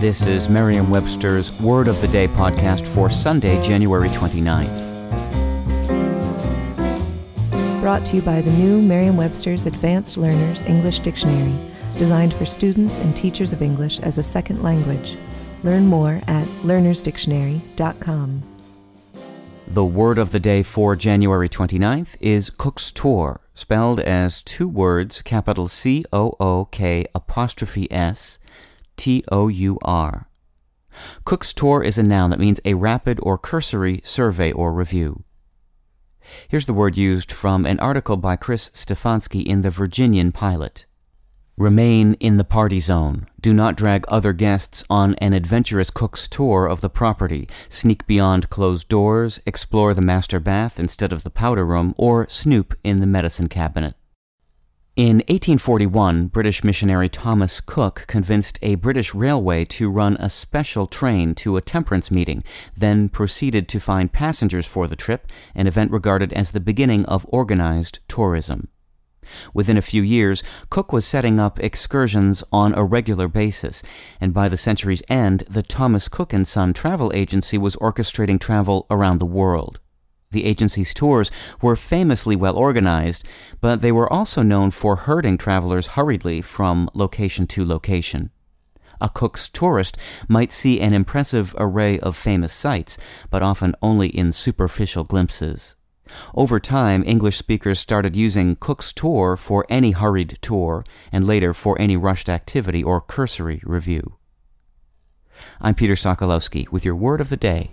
This is Merriam Webster's Word of the Day podcast for Sunday, January 29th. Brought to you by the new Merriam Webster's Advanced Learners English Dictionary, designed for students and teachers of English as a second language. Learn more at learnersdictionary.com. The word of the day for January 29th is Cook's Tour, spelled as two words, capital C O O K apostrophe S T O U R. Cook's tour is a noun that means a rapid or cursory survey or review. Here's the word used from an article by Krys Stefansky in the Virginian Pilot. Remain in the party zone. Do not drag other guests on an adventurous cook's tour of the property. Sneak beyond closed doors, explore the master bath instead of the powder room, or snoop in the medicine cabinet. In 1841, British missionary Thomas Cook convinced a British railway to run a special train to a temperance meeting, then proceeded to find passengers for the trip, an event regarded as the beginning of organized tourism. Within a few years, Cook was setting up excursions on a regular basis, and by the century's end, the Thomas Cook and Son travel agency was orchestrating travel around the world. The agency's tours were famously well organized, but they were also known for herding travelers hurriedly from location to location. A Cook's tourist might see an impressive array of famous sights, but often only in superficial glimpses. Over time, English speakers started using Cook's tour for any hurried tour, and later for any rushed activity or cursory review. I'm Peter Sokolowski with your word of the day.